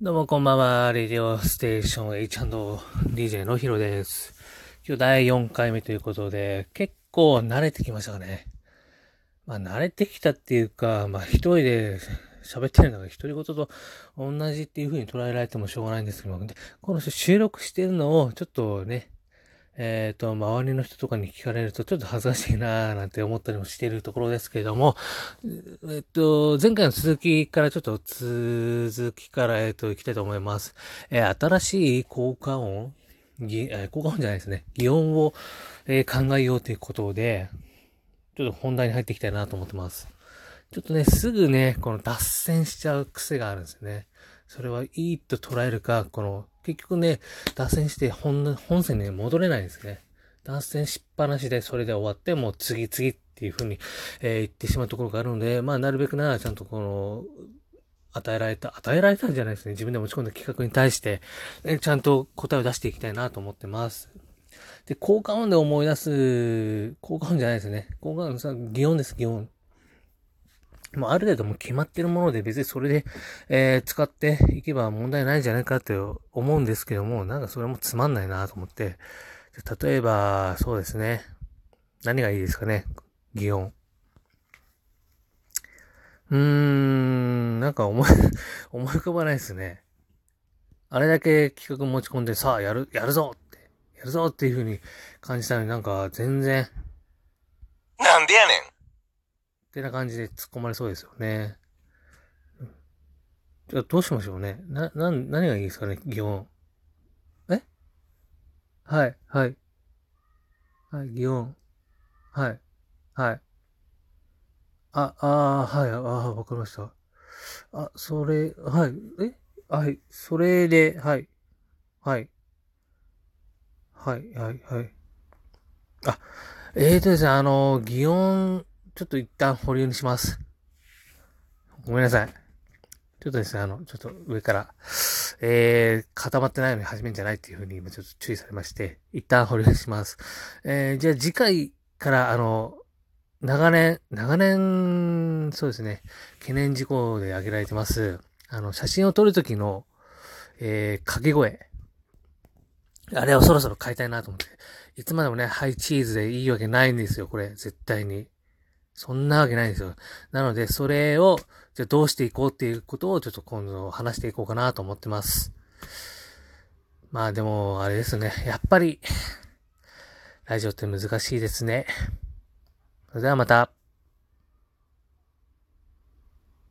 どうもこんばんは。レディオステーション H&DJ のヒロです。今日第4回目ということで、結構慣れてきましたかね。まあ慣れてきたっていうか、まあ一人で喋ってるのが独り言と同じっていう風に捉えられてもしょうがないんですけども、この収録してるのをちょっとね、えっ、ー、と、周りの人とかに聞かれるとちょっと恥ずかしいなーなんて思ったりもしているところですけれども、えっ、と、前回の続きからちょっと続きから、えっ、と、行きたいと思います。え新しい効果音ぎ、え効果音じゃないですね。擬音を、え考えようということで、ちょっと本題に入っていきたいなと思ってます。ちょっとね、すぐね、この脱線しちゃう癖があるんですよね。それはいいと捉えるか、この結局ね、脱線して本、本線に戻れないんですね。脱線しっぱなしでそれで終わって、もう次々っていう風に、えー、言ってしまうところがあるので、まあ、なるべくならちゃんとこの、与えられた、与えられたんじゃないですね。自分で持ち込んだ企画に対して、えー、ちゃんと答えを出していきたいなと思ってます。で、効果音で思い出す、効果音じゃないですね。効果音さ、擬音です、擬音。もうある程度も決まってるもので別にそれで、えー、使っていけば問題ないんじゃないかって思うんですけども、なんかそれもつまんないなと思って、例えば、そうですね。何がいいですかね？擬音。うーん、なんか思い、思い浮かばないですね。あれだけ企画持ち込んで、さあ、やる、やるぞって、やるぞっていう風に感じたのになんか全然。なんでやねんてな感じで突っ込まれそうですよね。じゃあどうしましょうね。な、な、何がいいですかね、擬音。え？はい、はい。はい、擬音。はい、はい。あ、ああはい、ああ、わかりました。あ、それ、はい、え？はい、それで、はい、はい。はい、はい、はい。あ、えーとですね、あの、擬音ちょっと一旦保留にします。ごめんなさい。ちょっとですね、あの、ちょっと上から、えー、固まってないのに始めんじゃないっていうふうに今ちょっと注意されまして、一旦保留にします。えー、じゃあ次回から、あの、長年、長年、そうですね、懸念事項で挙げられてます、あの、写真を撮るときの、えー、掛け声。あれをそろそろ変えたいなと思って。いつまでもね、ハイチーズでいいわけないんですよ、これ、絶対に。そんなわけないんですよ。なので、それを、じゃあどうしていこうっていうことをちょっと今度話していこうかなと思ってます。まあでも、あれですね。やっぱり、ラジオって難しいですね。それではまた。